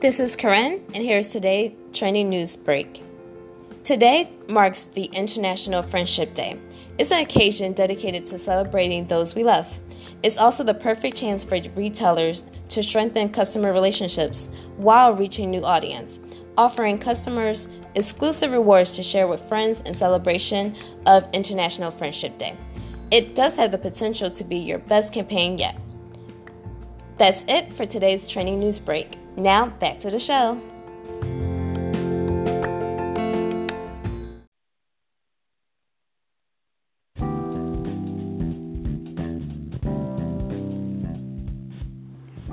This is Karen, and here's today's training news break. Today marks the International Friendship Day. It's an occasion dedicated to celebrating those we love. It's also the perfect chance for retailers to strengthen customer relationships while reaching new audience, offering customers exclusive rewards to share with friends in celebration of International Friendship Day. It does have the potential to be your best campaign yet. That's it for today's training news break. Now, back to the show.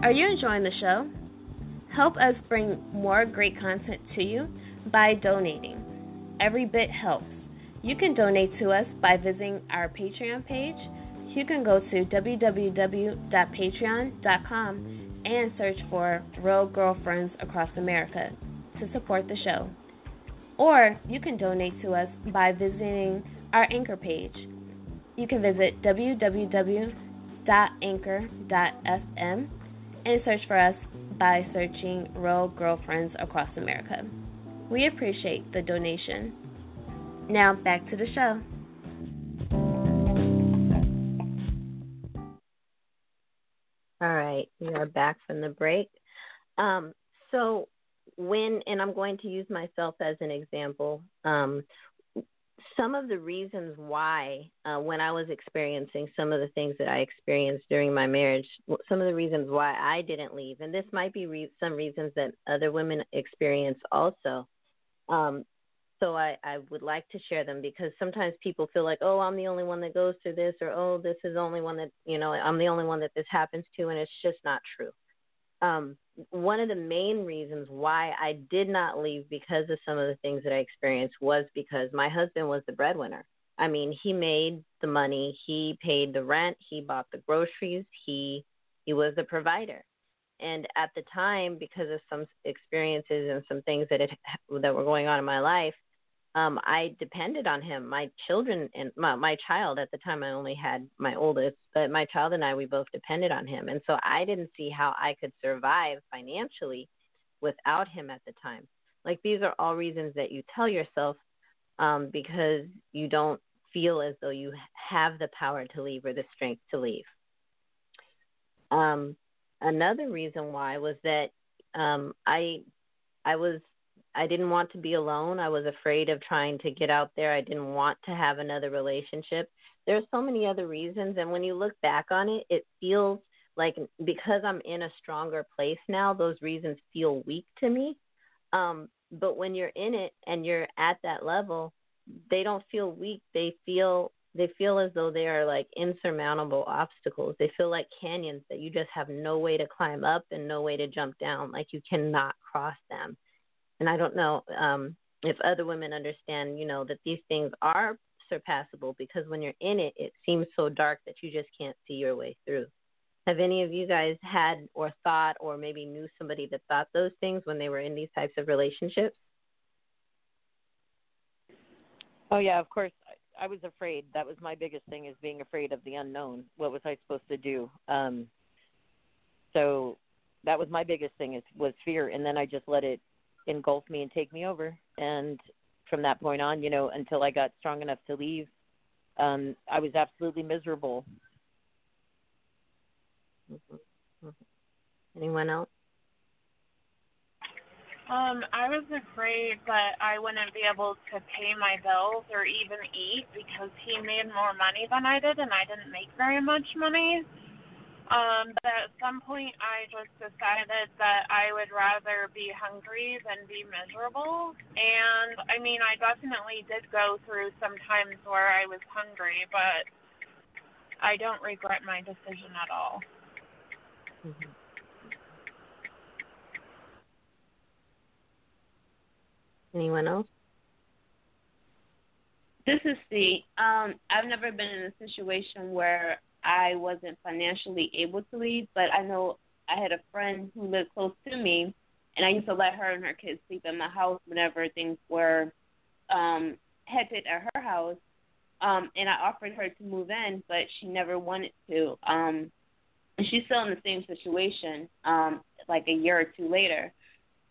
Are you enjoying the show? Help us bring more great content to you by donating. Every bit helps. You can donate to us by visiting our Patreon page. You can go to www.patreon.com and search for Real Girlfriends Across America to support the show. Or you can donate to us by visiting our Anchor page. You can visit www.anchor.fm and search for us by searching Real Girlfriends Across America. We appreciate the donation. Now back to the show. Right, we are back from the break. Um, so, when, and I'm going to use myself as an example, um, some of the reasons why, uh, when I was experiencing some of the things that I experienced during my marriage, some of the reasons why I didn't leave, and this might be re- some reasons that other women experience also. Um, so I, I would like to share them because sometimes people feel like, oh, I'm the only one that goes through this, or oh, this is the only one that you know, I'm the only one that this happens to, and it's just not true. Um, one of the main reasons why I did not leave because of some of the things that I experienced was because my husband was the breadwinner. I mean, he made the money, he paid the rent, he bought the groceries, he he was the provider. And at the time, because of some experiences and some things that it, that were going on in my life, um, I depended on him. My children and my, my child at the time, I only had my oldest, but my child and I, we both depended on him. And so I didn't see how I could survive financially without him at the time. Like these are all reasons that you tell yourself um, because you don't feel as though you have the power to leave or the strength to leave. Um, another reason why was that um, I I was I didn't want to be alone. I was afraid of trying to get out there. I didn't want to have another relationship. There's so many other reasons and when you look back on it, it feels like because I'm in a stronger place now, those reasons feel weak to me. Um, but when you're in it and you're at that level, they don't feel weak. They feel they feel as though they are like insurmountable obstacles. They feel like canyons that you just have no way to climb up and no way to jump down. Like you cannot cross them and I don't know um, if other women understand, you know, that these things are surpassable because when you're in it, it seems so dark that you just can't see your way through. Have any of you guys had or thought or maybe knew somebody that thought those things when they were in these types of relationships? Oh yeah, of course. I, I was afraid. That was my biggest thing is being afraid of the unknown. What was I supposed to do? Um so that was my biggest thing is was fear and then I just let it engulf me and take me over. And from that point on, you know, until I got strong enough to leave, um, I was absolutely miserable. Mm-hmm. Anyone else? Um, I was afraid that I wouldn't be able to pay my bills or even eat because he made more money than I did and I didn't make very much money. Um, but at some point, I just decided that I would rather be hungry than be miserable. And I mean, I definitely did go through some times where I was hungry, but I don't regret my decision at all. Mm-hmm. Anyone else? This is C. Um, I've never been in a situation where I wasn't financially able to leave, but I know I had a friend who lived close to me, and I used to let her and her kids sleep in my house whenever things were um, hectic at her house. Um, and I offered her to move in, but she never wanted to. Um, and she's still in the same situation, um, like a year or two later.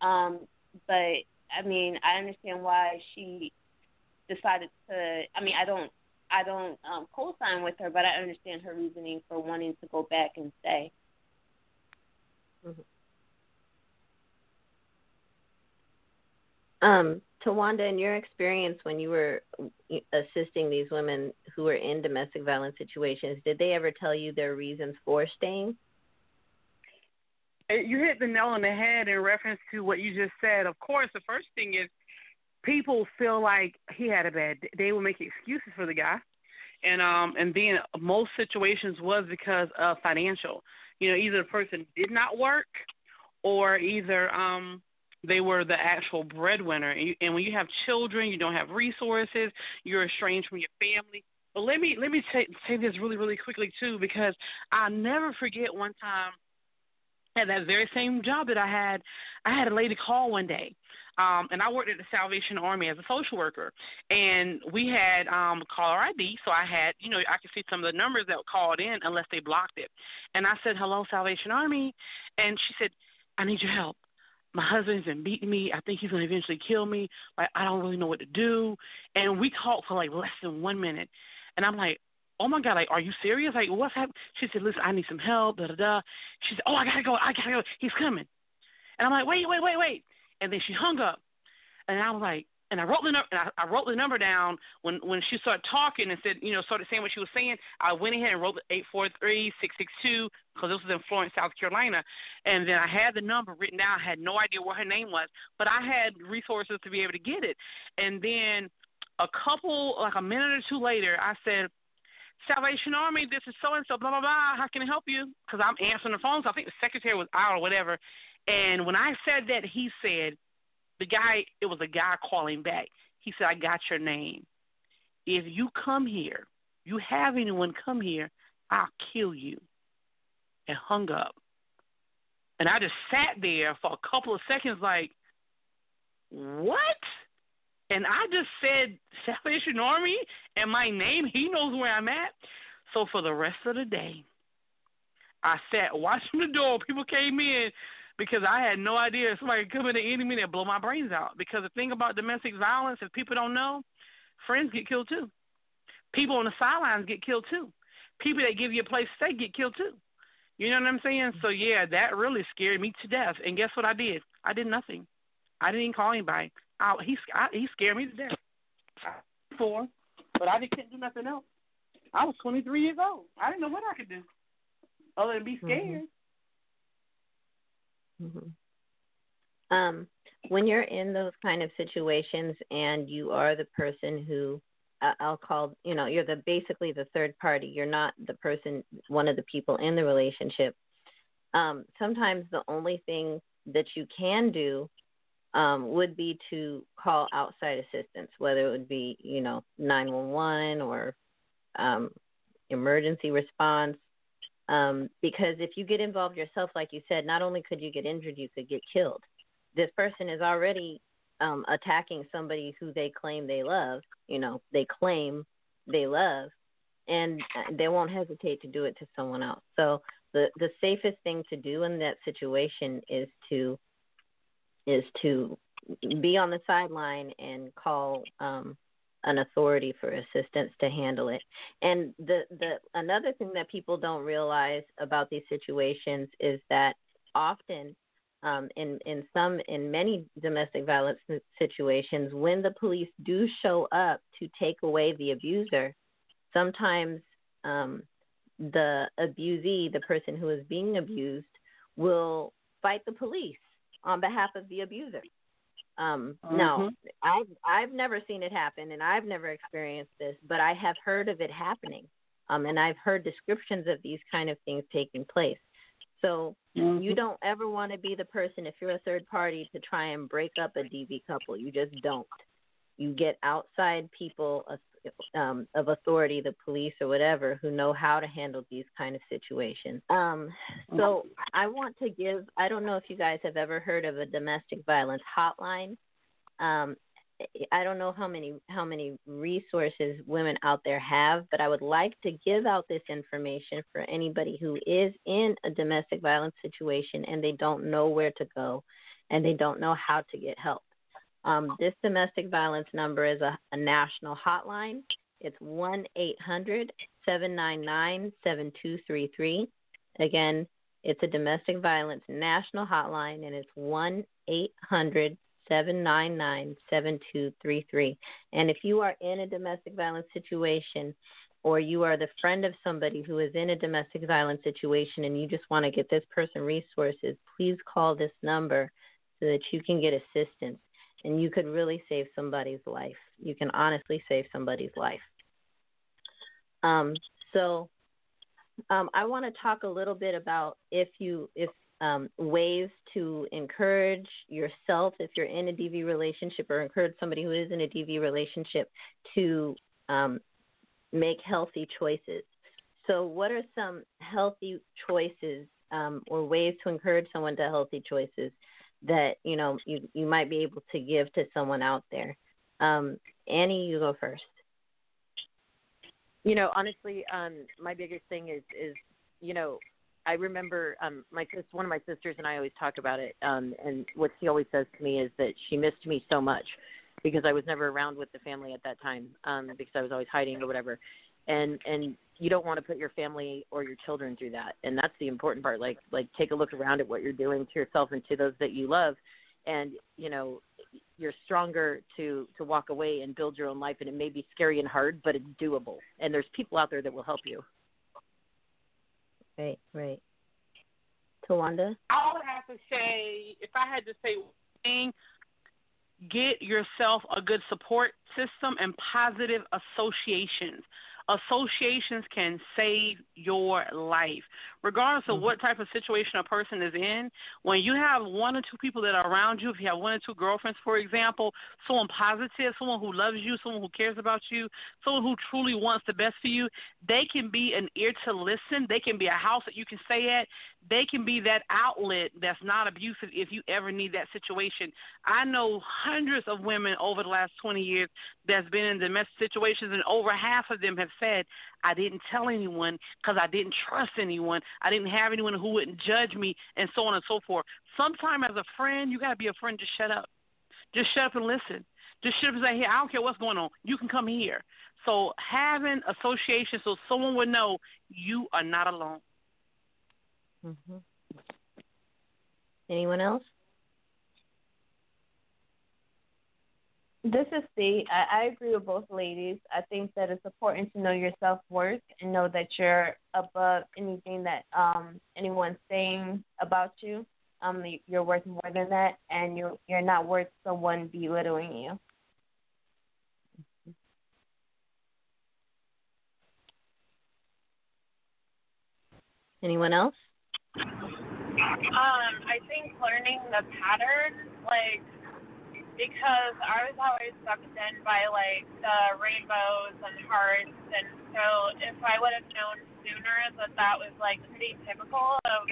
Um, but I mean, I understand why she decided to. I mean, I don't, I don't um, co-sign with her, but I understand her reasoning for wanting to go back and stay. Mm-hmm. Um, Tawanda, in your experience when you were assisting these women who were in domestic violence situations, did they ever tell you their reasons for staying? You hit the nail on the head in reference to what you just said. Of course, the first thing is people feel like he had a bad day. They will make excuses for the guy. And um and then most situations was because of financial. You know, either the person did not work or either um they were the actual breadwinner. And, you, and when you have children, you don't have resources, you're estranged from your family. But let me let me say, say this really really quickly too, because I'll never forget one time at that very same job that I had, I had a lady call one day. Um, and I worked at the Salvation Army as a social worker, and we had um, caller ID. So I had, you know, I could see some of the numbers that called in unless they blocked it. And I said, "Hello, Salvation Army," and she said, "I need your help my husband's been beating me. I think he's going to eventually kill me. Like, I don't really know what to do. And we talked for like less than one minute. And I'm like, oh my God, like, are you serious? Like, what's happening? She said, listen, I need some help, da da da. She said, oh, I got to go. I got to go. He's coming. And I'm like, wait, wait, wait, wait. And then she hung up. And I was like, and I wrote the number. I, I wrote the number down when when she started talking and said, you know, started saying what she was saying. I went ahead and wrote the eight four three six six two because this was in Florence, South Carolina, and then I had the number written down. I had no idea what her name was, but I had resources to be able to get it. And then a couple, like a minute or two later, I said. Salvation Army, this is so and so, blah blah blah. How can I help you? Because I'm answering the phone. So I think the secretary was out or whatever. And when I said that, he said, the guy, it was a guy calling back. He said, I got your name. If you come here, you have anyone come here, I'll kill you. And hung up. And I just sat there for a couple of seconds, like, what? And I just said Salvation Army and my name. He knows where I'm at. So for the rest of the day, I sat watching the door. People came in because I had no idea somebody could come in at any minute and blow my brains out. Because the thing about domestic violence, if people don't know, friends get killed too. People on the sidelines get killed too. People that give you a place to stay get killed too. You know what I'm saying? So yeah, that really scared me to death. And guess what I did? I did nothing. I didn't even call anybody. I, he I, he scared me to death. Before, but I didn't do nothing else. I was 23 years old. I didn't know what I could do other than be mm-hmm. scared. Mm-hmm. Mm-hmm. Um, when you're in those kind of situations and you are the person who uh, I'll call, you know, you're the basically the third party. You're not the person, one of the people in the relationship. Um, sometimes the only thing that you can do um, would be to call outside assistance, whether it would be, you know, 911 or um, emergency response. Um, because if you get involved yourself, like you said, not only could you get injured, you could get killed. This person is already um, attacking somebody who they claim they love. You know, they claim they love, and they won't hesitate to do it to someone else. So the the safest thing to do in that situation is to is to be on the sideline and call um, an authority for assistance to handle it. And the the another thing that people don't realize about these situations is that often um, in in some in many domestic violence situations, when the police do show up to take away the abuser, sometimes um, the abusee, the person who is being abused, will fight the police on behalf of the abuser. Um, mm-hmm. No, I've I've never seen it happen, and I've never experienced this, but I have heard of it happening, um, and I've heard descriptions of these kind of things taking place. So mm-hmm. you don't ever want to be the person if you're a third party to try and break up a DV couple. You just don't. You get outside people um, of authority, the police or whatever, who know how to handle these kind of situations. Um, so I want to give. I don't know if you guys have ever heard of a domestic violence hotline. Um, I don't know how many how many resources women out there have, but I would like to give out this information for anybody who is in a domestic violence situation and they don't know where to go. and they don't know how to get help. Um, this domestic violence number is a, a national hotline. It's 1 800 799 7233. Again, it's a domestic violence national hotline, and it's 1 800 799 7233. And if you are in a domestic violence situation, or you are the friend of somebody who is in a domestic violence situation and you just want to get this person resources, please call this number so that you can get assistance and you could really save somebody's life. You can honestly save somebody's life. Um, so um, I want to talk a little bit about if you if um, ways to encourage yourself if you're in a DV relationship or encourage somebody who is in a DV relationship to um, make healthy choices. So, what are some healthy choices um, or ways to encourage someone to healthy choices that you know you you might be able to give to someone out there? Um, Annie, you go first. You know, honestly, um, my biggest thing is is you know I remember um my sister, one of my sisters and I always talk about it. Um, and what she always says to me is that she missed me so much because I was never around with the family at that time um, because I was always hiding or whatever. And and you don't want to put your family or your children through that, and that's the important part. Like like take a look around at what you're doing to yourself and to those that you love, and you know you're stronger to to walk away and build your own life. And it may be scary and hard, but it's doable. And there's people out there that will help you. Right, right. Tawanda? I would have to say, if I had to say one thing, get yourself a good support system and positive associations. Associations can save your life. Regardless of mm-hmm. what type of situation a person is in, when you have one or two people that are around you, if you have one or two girlfriends, for example, someone positive, someone who loves you, someone who cares about you, someone who truly wants the best for you, they can be an ear to listen. They can be a house that you can stay at. They can be that outlet that's not abusive if you ever need that situation. I know hundreds of women over the last 20 years that's been in domestic situations, and over half of them have said, I didn't tell anyone because I didn't trust anyone. I didn't have anyone who wouldn't judge me, and so on and so forth. Sometime as a friend, you got to be a friend. Just shut up. Just shut up and listen. Just shut up and say, "Hey, I don't care what's going on. You can come here." So having association, so someone would know you are not alone. Mm-hmm. Anyone else? This is C. I, I agree with both ladies. I think that it's important to know your self worth and know that you're above anything that um anyone's saying about you. Um, you're worth more than that, and you're you're not worth someone belittling you. Anyone else? Um, I think learning the pattern, like because I was always sucked in by like the rainbows and hearts, and so if I would have known sooner that that was like pretty typical of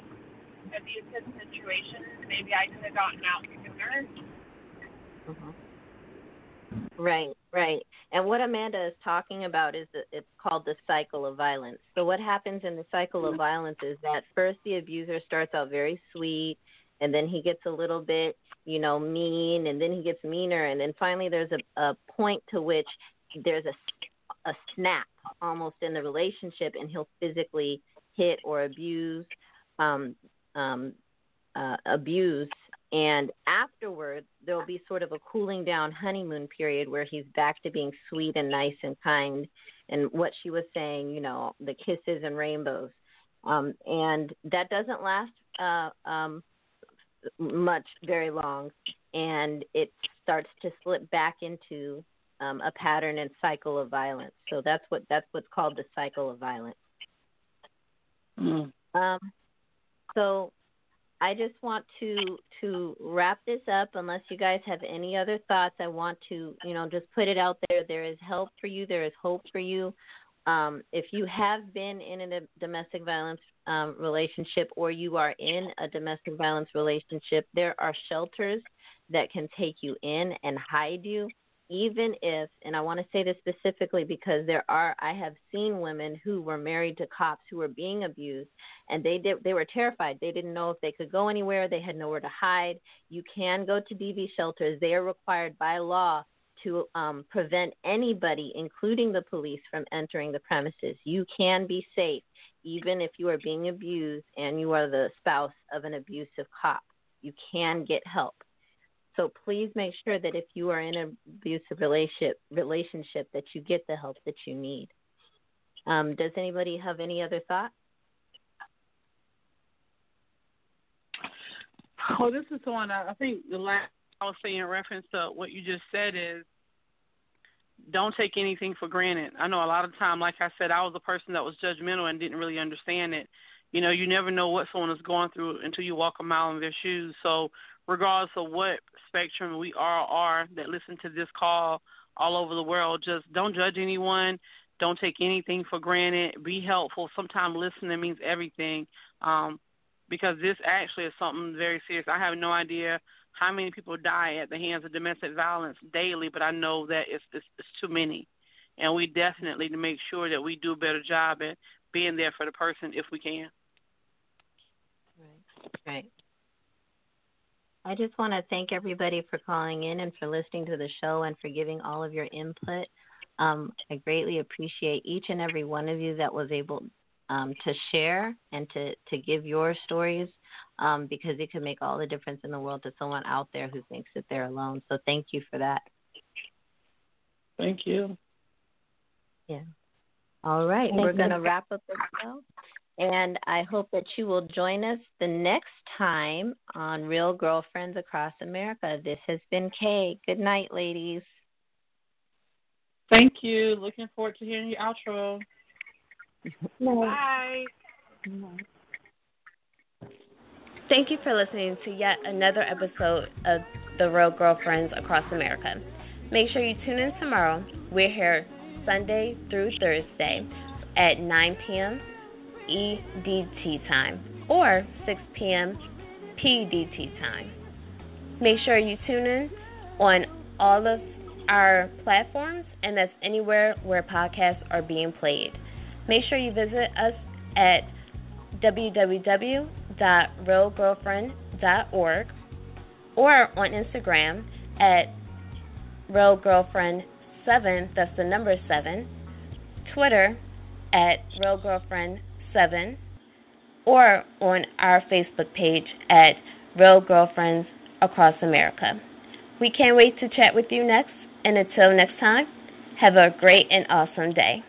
abusive situations, maybe I could have gotten out sooner. Mm-hmm. Right, right. And what Amanda is talking about is that it's called the cycle of violence. So what happens in the cycle of violence is that first the abuser starts out very sweet and then he gets a little bit, you know, mean, and then he gets meaner, and then finally there's a, a point to which there's a, a snap almost in the relationship, and he'll physically hit or abuse, um, um, uh, abuse, and afterwards there'll be sort of a cooling down honeymoon period where he's back to being sweet and nice and kind, and what she was saying, you know, the kisses and rainbows, um, and that doesn't last. Uh, um, much very long, and it starts to slip back into um, a pattern and cycle of violence. So that's what that's what's called the cycle of violence. Mm. Um, so I just want to to wrap this up. Unless you guys have any other thoughts, I want to you know just put it out there. There is help for you. There is hope for you. Um, if you have been in a domestic violence um, relationship or you are in a domestic violence relationship, there are shelters that can take you in and hide you even if, and I want to say this specifically because there are, I have seen women who were married to cops who were being abused, and they did, they were terrified. They didn't know if they could go anywhere. They had nowhere to hide. You can go to DV shelters. They are required by law to um, prevent anybody, including the police, from entering the premises. You can be safe, even if you are being abused and you are the spouse of an abusive cop. You can get help. So please make sure that if you are in an abusive relationship, relationship that you get the help that you need. Um, does anybody have any other thoughts? Oh, this is one. I think the last I was saying in reference to what you just said is don't take anything for granted. I know a lot of time, like I said, I was a person that was judgmental and didn't really understand it. You know, you never know what someone is going through until you walk a mile in their shoes. So regardless of what spectrum we all are that listen to this call all over the world, just don't judge anyone. Don't take anything for granted. Be helpful. Sometimes listening means everything. Um, because this actually is something very serious. I have no idea how many people die at the hands of domestic violence daily, but I know that it's, it's, it's too many. And we definitely to make sure that we do a better job at being there for the person if we can. Right. Right. I just want to thank everybody for calling in and for listening to the show and for giving all of your input. Um, I greatly appreciate each and every one of you that was able um, to share and to, to give your stories um, because it can make all the difference in the world to someone out there who thinks that they're alone. So thank you for that. Thank you. Yeah. All right. We're going to wrap up the show. And I hope that you will join us the next time on Real Girlfriends Across America. This has been Kay. Good night, ladies. Thank you. Looking forward to hearing your outro. Bye. Thank you for listening to yet another episode of The Real Girlfriends Across America. Make sure you tune in tomorrow. We're here Sunday through Thursday at 9 p.m. EDT time or 6 p.m. PDT time. Make sure you tune in on all of our platforms, and that's anywhere where podcasts are being played. Make sure you visit us at www.realgirlfriend.org or on Instagram at realgirlfriend7, that's the number 7, Twitter at realgirlfriend 7 or on our Facebook page at Real Girlfriends Across America. We can't wait to chat with you next, and until next time, have a great and awesome day.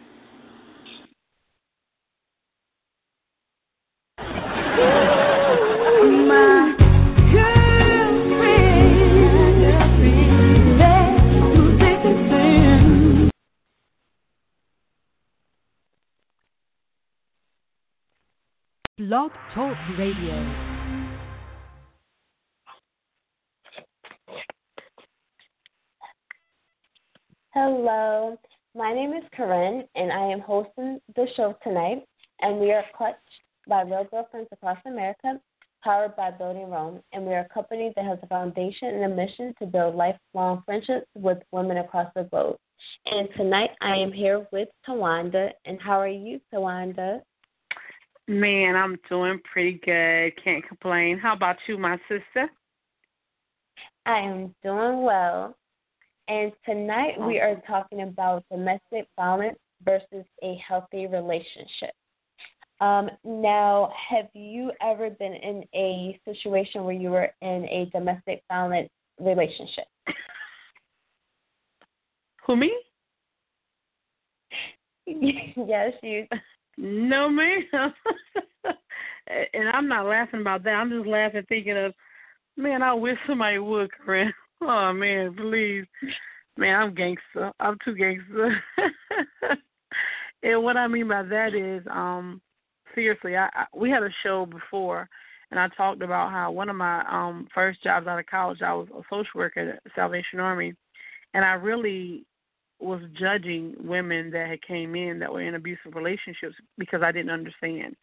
Blog Talk Radio. Hello, my name is Corinne, and I am hosting the show tonight. And we are clutched by Real Girlfriends Across America, powered by Building Rome. And we are a company that has a foundation and a mission to build lifelong friendships with women across the globe. And tonight I am here with Tawanda. And how are you, Tawanda? Man, I'm doing pretty good. Can't complain. How about you, my sister? I am doing well. And tonight we are talking about domestic violence versus a healthy relationship. Um, now, have you ever been in a situation where you were in a domestic violence relationship? Who me? yes, you. No, ma'am. and I'm not laughing about that. I'm just laughing thinking of, man, I wish somebody would, Corinne. Oh, man, please. Man, I'm gangster. I'm too gangster. and what I mean by that is, um, seriously, I, I we had a show before, and I talked about how one of my um first jobs out of college, I was a social worker at Salvation Army, and I really was judging women that had came in that were in abusive relationships because I didn't understand.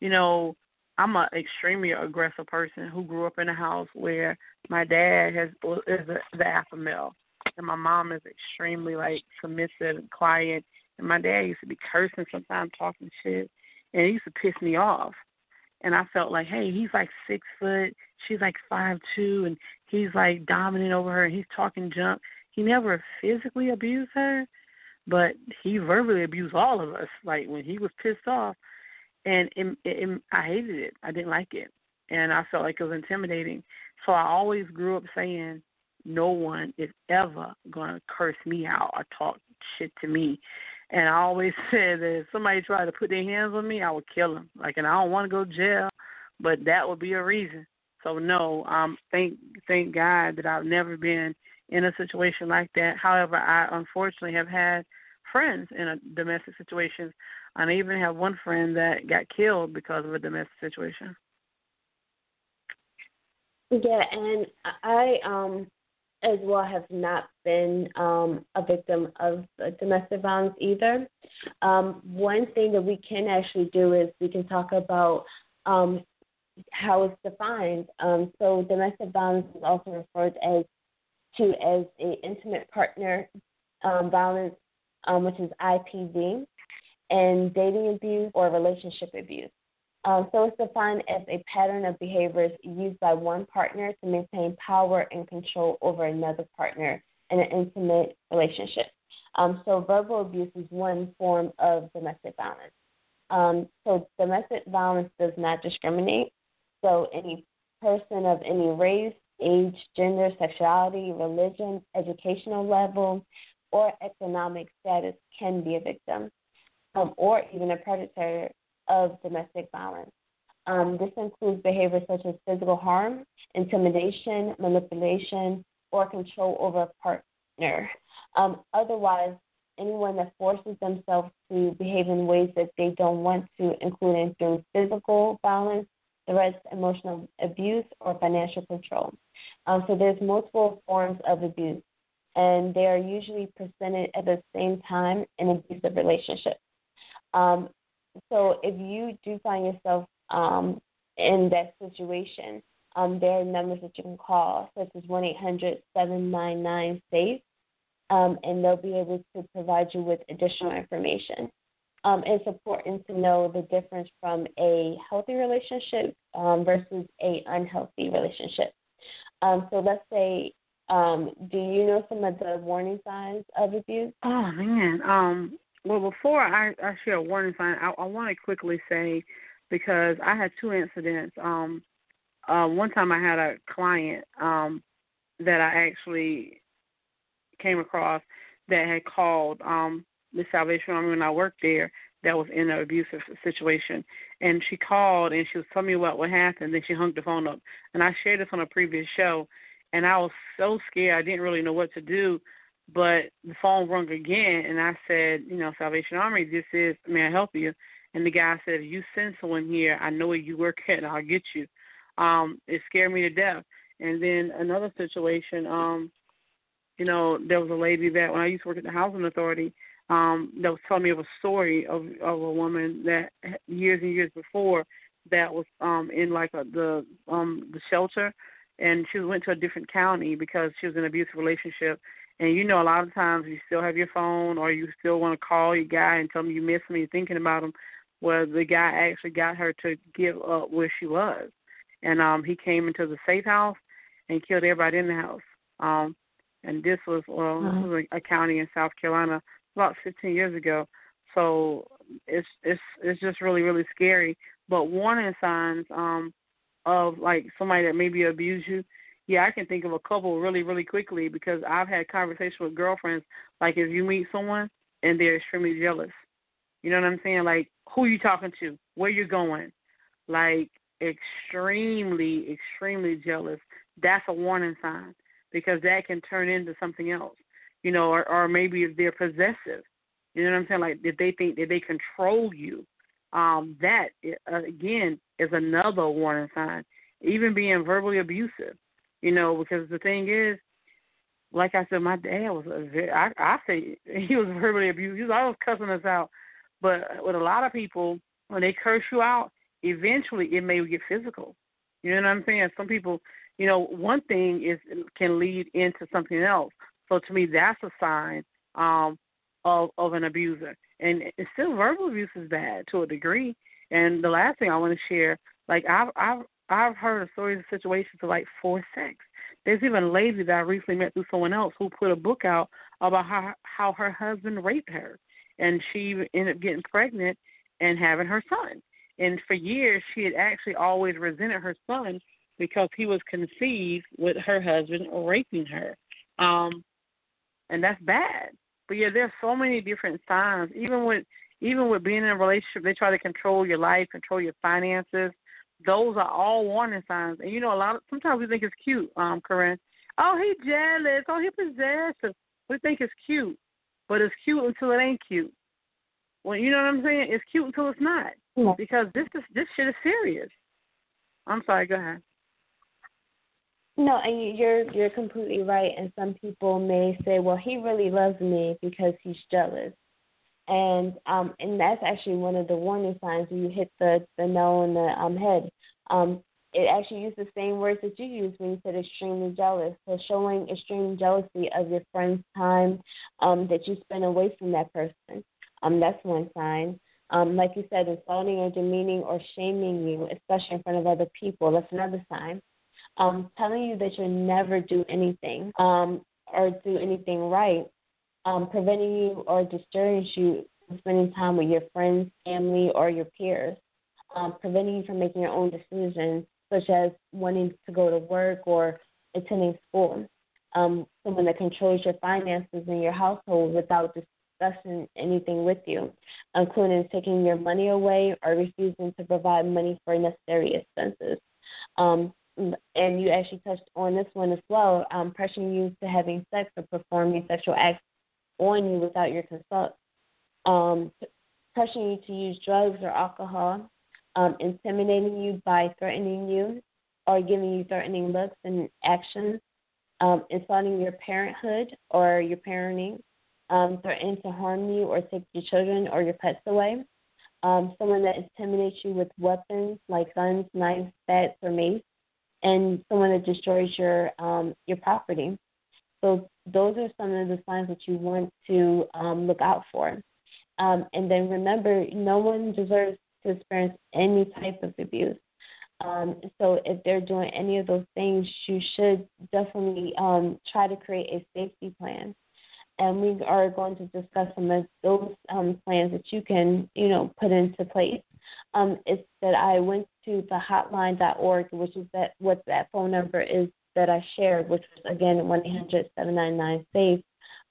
You know, I'm a extremely aggressive person who grew up in a house where my dad has is a, the alpha male, and my mom is extremely like submissive and quiet. And my dad used to be cursing sometimes, talking shit, and it used to piss me off. And I felt like, hey, he's like six foot, she's like five two, and he's like dominant over her, and he's talking junk. He never physically abused her, but he verbally abused all of us. Like when he was pissed off, and it, it, I hated it. I didn't like it, and I felt like it was intimidating. So I always grew up saying, no one is ever going to curse me out or talk shit to me. And I always said that if somebody tried to put their hands on me, I would kill them. Like, and I don't want to go to jail, but that would be a reason. So no, um, thank thank God that I've never been in a situation like that. However, I unfortunately have had friends in a domestic situation, and I even have one friend that got killed because of a domestic situation. Yeah, and I um as well have not been um a victim of domestic violence either. Um one thing that we can actually do is we can talk about um how it's defined. Um so domestic violence is also referred as to as a intimate partner um violence um which is IPV and dating abuse or relationship abuse. Um, so it's defined as a pattern of behaviors used by one partner to maintain power and control over another partner in an intimate relationship. Um, so verbal abuse is one form of domestic violence. Um, so domestic violence does not discriminate. So any person of any race, age, gender, sexuality, religion, educational level, or economic status can be a victim um, or even a predator of domestic violence. Um, this includes behaviors such as physical harm, intimidation, manipulation, or control over a partner. Um, otherwise, anyone that forces themselves to behave in ways that they don't want to, including through physical violence, threats, emotional abuse, or financial control. Um, so there's multiple forms of abuse, and they are usually presented at the same time in abusive relationships. Um, so if you do find yourself um, in that situation, um, there are numbers that you can call, such as 1 800 799 SAFE, um, and they'll be able to provide you with additional information. Um, it's important to know the difference from a healthy relationship um, versus a unhealthy relationship. Um, so let's say, um, do you know some of the warning signs of abuse? Oh man, um, well, before I, I share a warning sign, I, I want to quickly say because I had two incidents. Um, uh, one time I had a client um, that I actually came across that had called um, the Salvation Army when I worked there that was in an abusive situation. And she called and she was telling me what what happened. Then she hung the phone up. And I shared this on a previous show. And I was so scared. I didn't really know what to do. But the phone rung again, and I said, you know, Salvation Army, this is, may I help you? And the guy said, if you send someone here, I know where you work at, and I'll get you. Um, it scared me to death. And then another situation, um, you know, there was a lady that when I used to work at the housing authority, um, that was telling me of a story of of a woman that years and years before that was um in like a, the um the shelter and she went to a different county because she was in an abusive relationship and you know, a lot of times you still have your phone or you still want to call your guy and tell him you miss him, you're thinking about him. Well, the guy actually got her to give up where she was. And um he came into the safe house and killed everybody in the house. Um and this was well, uh-huh. this was a, a county in South Carolina about 15 years ago. So it's it's it's just really really scary. But warning signs um of like somebody that maybe abuse you yeah, I can think of a couple really, really quickly because I've had conversations with girlfriends. Like if you meet someone and they're extremely jealous, you know what I'm saying? Like who you talking to, where you going, like extremely, extremely jealous. That's a warning sign because that can turn into something else, you know, or, or maybe if they're possessive, you know what I'm saying? Like if they think that they control you, um, that uh, again is another warning sign. Even being verbally abusive you know, because the thing is, like I said, my dad was a very, I, I say he was verbally abused. He was always cussing us out. But with a lot of people, when they curse you out, eventually it may get physical. You know what I'm saying? Some people, you know, one thing is can lead into something else. So to me, that's a sign um, of of an abuser. And it's still, verbal abuse is bad to a degree. And the last thing I want to share, like I've I've I've heard of stories of situations of like forced sex. There's even a lady that I recently met through someone else who put a book out about how how her husband raped her, and she ended up getting pregnant and having her son. And for years, she had actually always resented her son because he was conceived with her husband raping her. Um, and that's bad. But yeah, there's so many different signs. Even with even with being in a relationship, they try to control your life, control your finances. Those are all warning signs. And you know, a lot of sometimes we think it's cute, um, Corinne. Oh, he's jealous. Oh, he possessive. We think it's cute, but it's cute until it ain't cute. Well, you know what I'm saying? It's cute until it's not, yeah. because this is this shit is serious. I'm sorry. Go ahead. No, and you're you're completely right. And some people may say, "Well, he really loves me because he's jealous," and um, and that's actually one of the warning signs when you hit the the nail on the um head. Um, it actually used the same words that you used when you said extremely jealous. So showing extreme jealousy of your friend's time um, that you spend away from that person. Um, that's one sign. Um, like you said, insulting or demeaning or shaming you, especially in front of other people. That's another sign um, telling you that you'll never do anything um, or do anything right, um, preventing you or discouraging you from spending time with your friends, family, or your peers, um, preventing you from making your own decisions, such as wanting to go to work or attending school. Um, someone that controls your finances in your household without discussing anything with you, including taking your money away or refusing to provide money for necessary expenses. Um, and you actually touched on this one as well, um, pressuring you to having sex or performing sexual acts on you without your consent, um, pressuring you to use drugs or alcohol, um, intimidating you by threatening you or giving you threatening looks and actions, um, insulting your parenthood or your parenting, um, threatening to harm you or take your children or your pets away. Um, someone that intimidates you with weapons like guns, knives, bats, or mace, and someone that destroys your um, your property. So those are some of the signs that you want to um, look out for. Um, and then remember, no one deserves to experience any type of abuse. Um, so if they're doing any of those things, you should definitely um, try to create a safety plan. And we are going to discuss some of those um, plans that you can, you know, put into place um, is that I went to the hotline.org, which is that what that phone number is that I shared, which was again one eight hundred seven nine nine safe,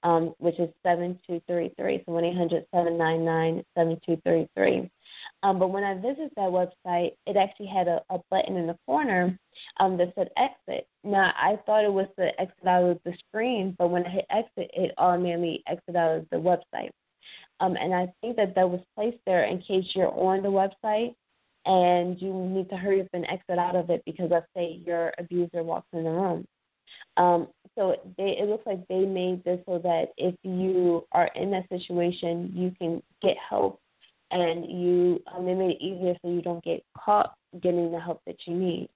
um, which is seven two three three. So one eight hundred seven nine nine seven two three three. Um, but when I visited that website, it actually had a, a button in the corner um, that said exit. Now, I thought it was the exit out of the screen, but when I hit exit, it automatically exited out of the website. Um, and I think that that was placed there in case you're on the website and you need to hurry up and exit out of it because let's say your abuser walks in the room. Um, so they, it looks like they made this so that if you are in that situation, you can get help, and you um, they made it easier so you don't get caught getting the help that you need,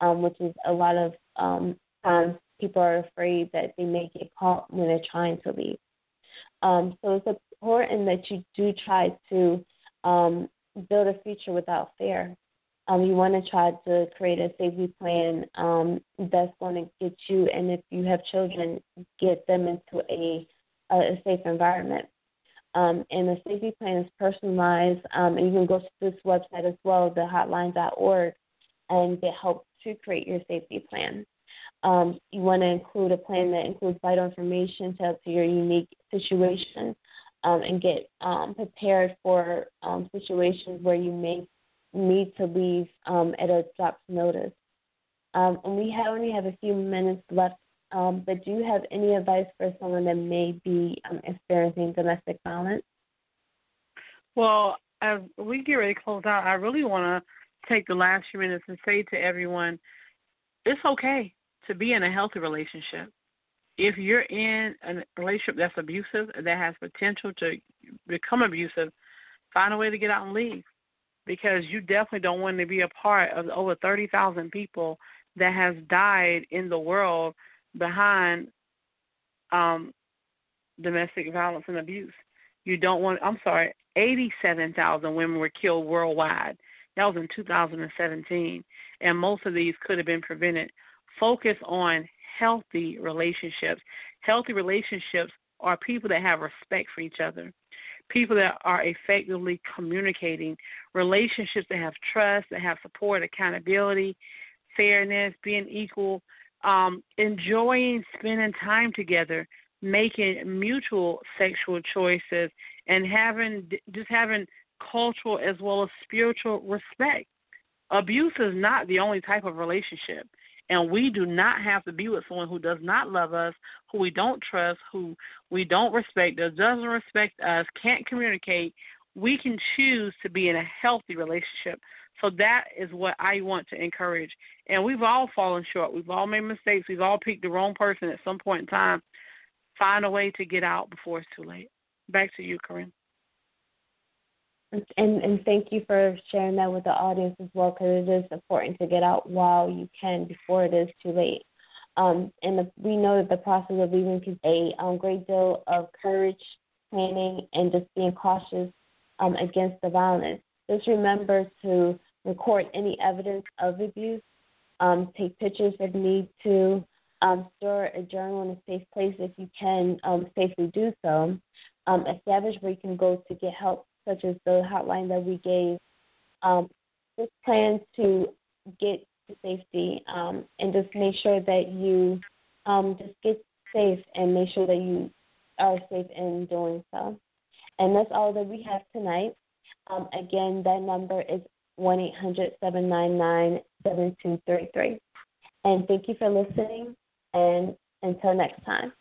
um, which is a lot of um, times people are afraid that they may get caught when they're trying to leave. Um, so it's important that you do try to um, build a future without fear. Um, you want to try to create a safety plan um, that's going to get you, and if you have children, get them into a, a safe environment. Um, and the safety plan is personalized, um, and you can go to this website as well, the hotline.org, and get help to create your safety plan. Um, you want to include a plan that includes vital information to to your unique situation um, and get um, prepared for um, situations where you may need to leave um, at a drop's notice. Um, and we have, only have a few minutes left, um, but do you have any advice for someone that may be um, experiencing domestic violence? Well, as we get ready to close out, I really want to take the last few minutes and say to everyone, it's okay to be in a healthy relationship. If you're in a relationship that's abusive, that has potential to become abusive, find a way to get out and leave because you definitely don't want to be a part of the over 30,000 people that has died in the world behind um, domestic violence and abuse. You don't want. I'm sorry. 87,000 women were killed worldwide. That was in 2017, and most of these could have been prevented. Focus on healthy relationships. Healthy relationships are people that have respect for each other, people that are effectively communicating, relationships that have trust, that have support, accountability, fairness, being equal, um, enjoying spending time together, making mutual sexual choices, and having just having cultural as well as spiritual respect. Abuse is not the only type of relationship. And we do not have to be with someone who does not love us, who we don't trust, who we don't respect, that doesn't respect us, can't communicate. We can choose to be in a healthy relationship. So that is what I want to encourage. And we've all fallen short. We've all made mistakes. We've all picked the wrong person at some point in time. Find a way to get out before it's too late. Back to you, Corinne. And and thank you for sharing that with the audience as well, because it is important to get out while you can before it is too late. Um, and the, we know that the process of leaving can a um, great deal of courage, planning, and just being cautious um, against the violence. Just remember to record any evidence of abuse, um, take pictures if need to, um, store a journal in a safe place if you can um, safely do so. Establish where you can go to get help, such as the hotline that we gave. Um, just plan to get to safety um, and just make sure that you um, just get safe and make sure that you are safe in doing so. And that's all that we have tonight. Um, again, that number is 1 800 799 7233. And thank you for listening. And until next time.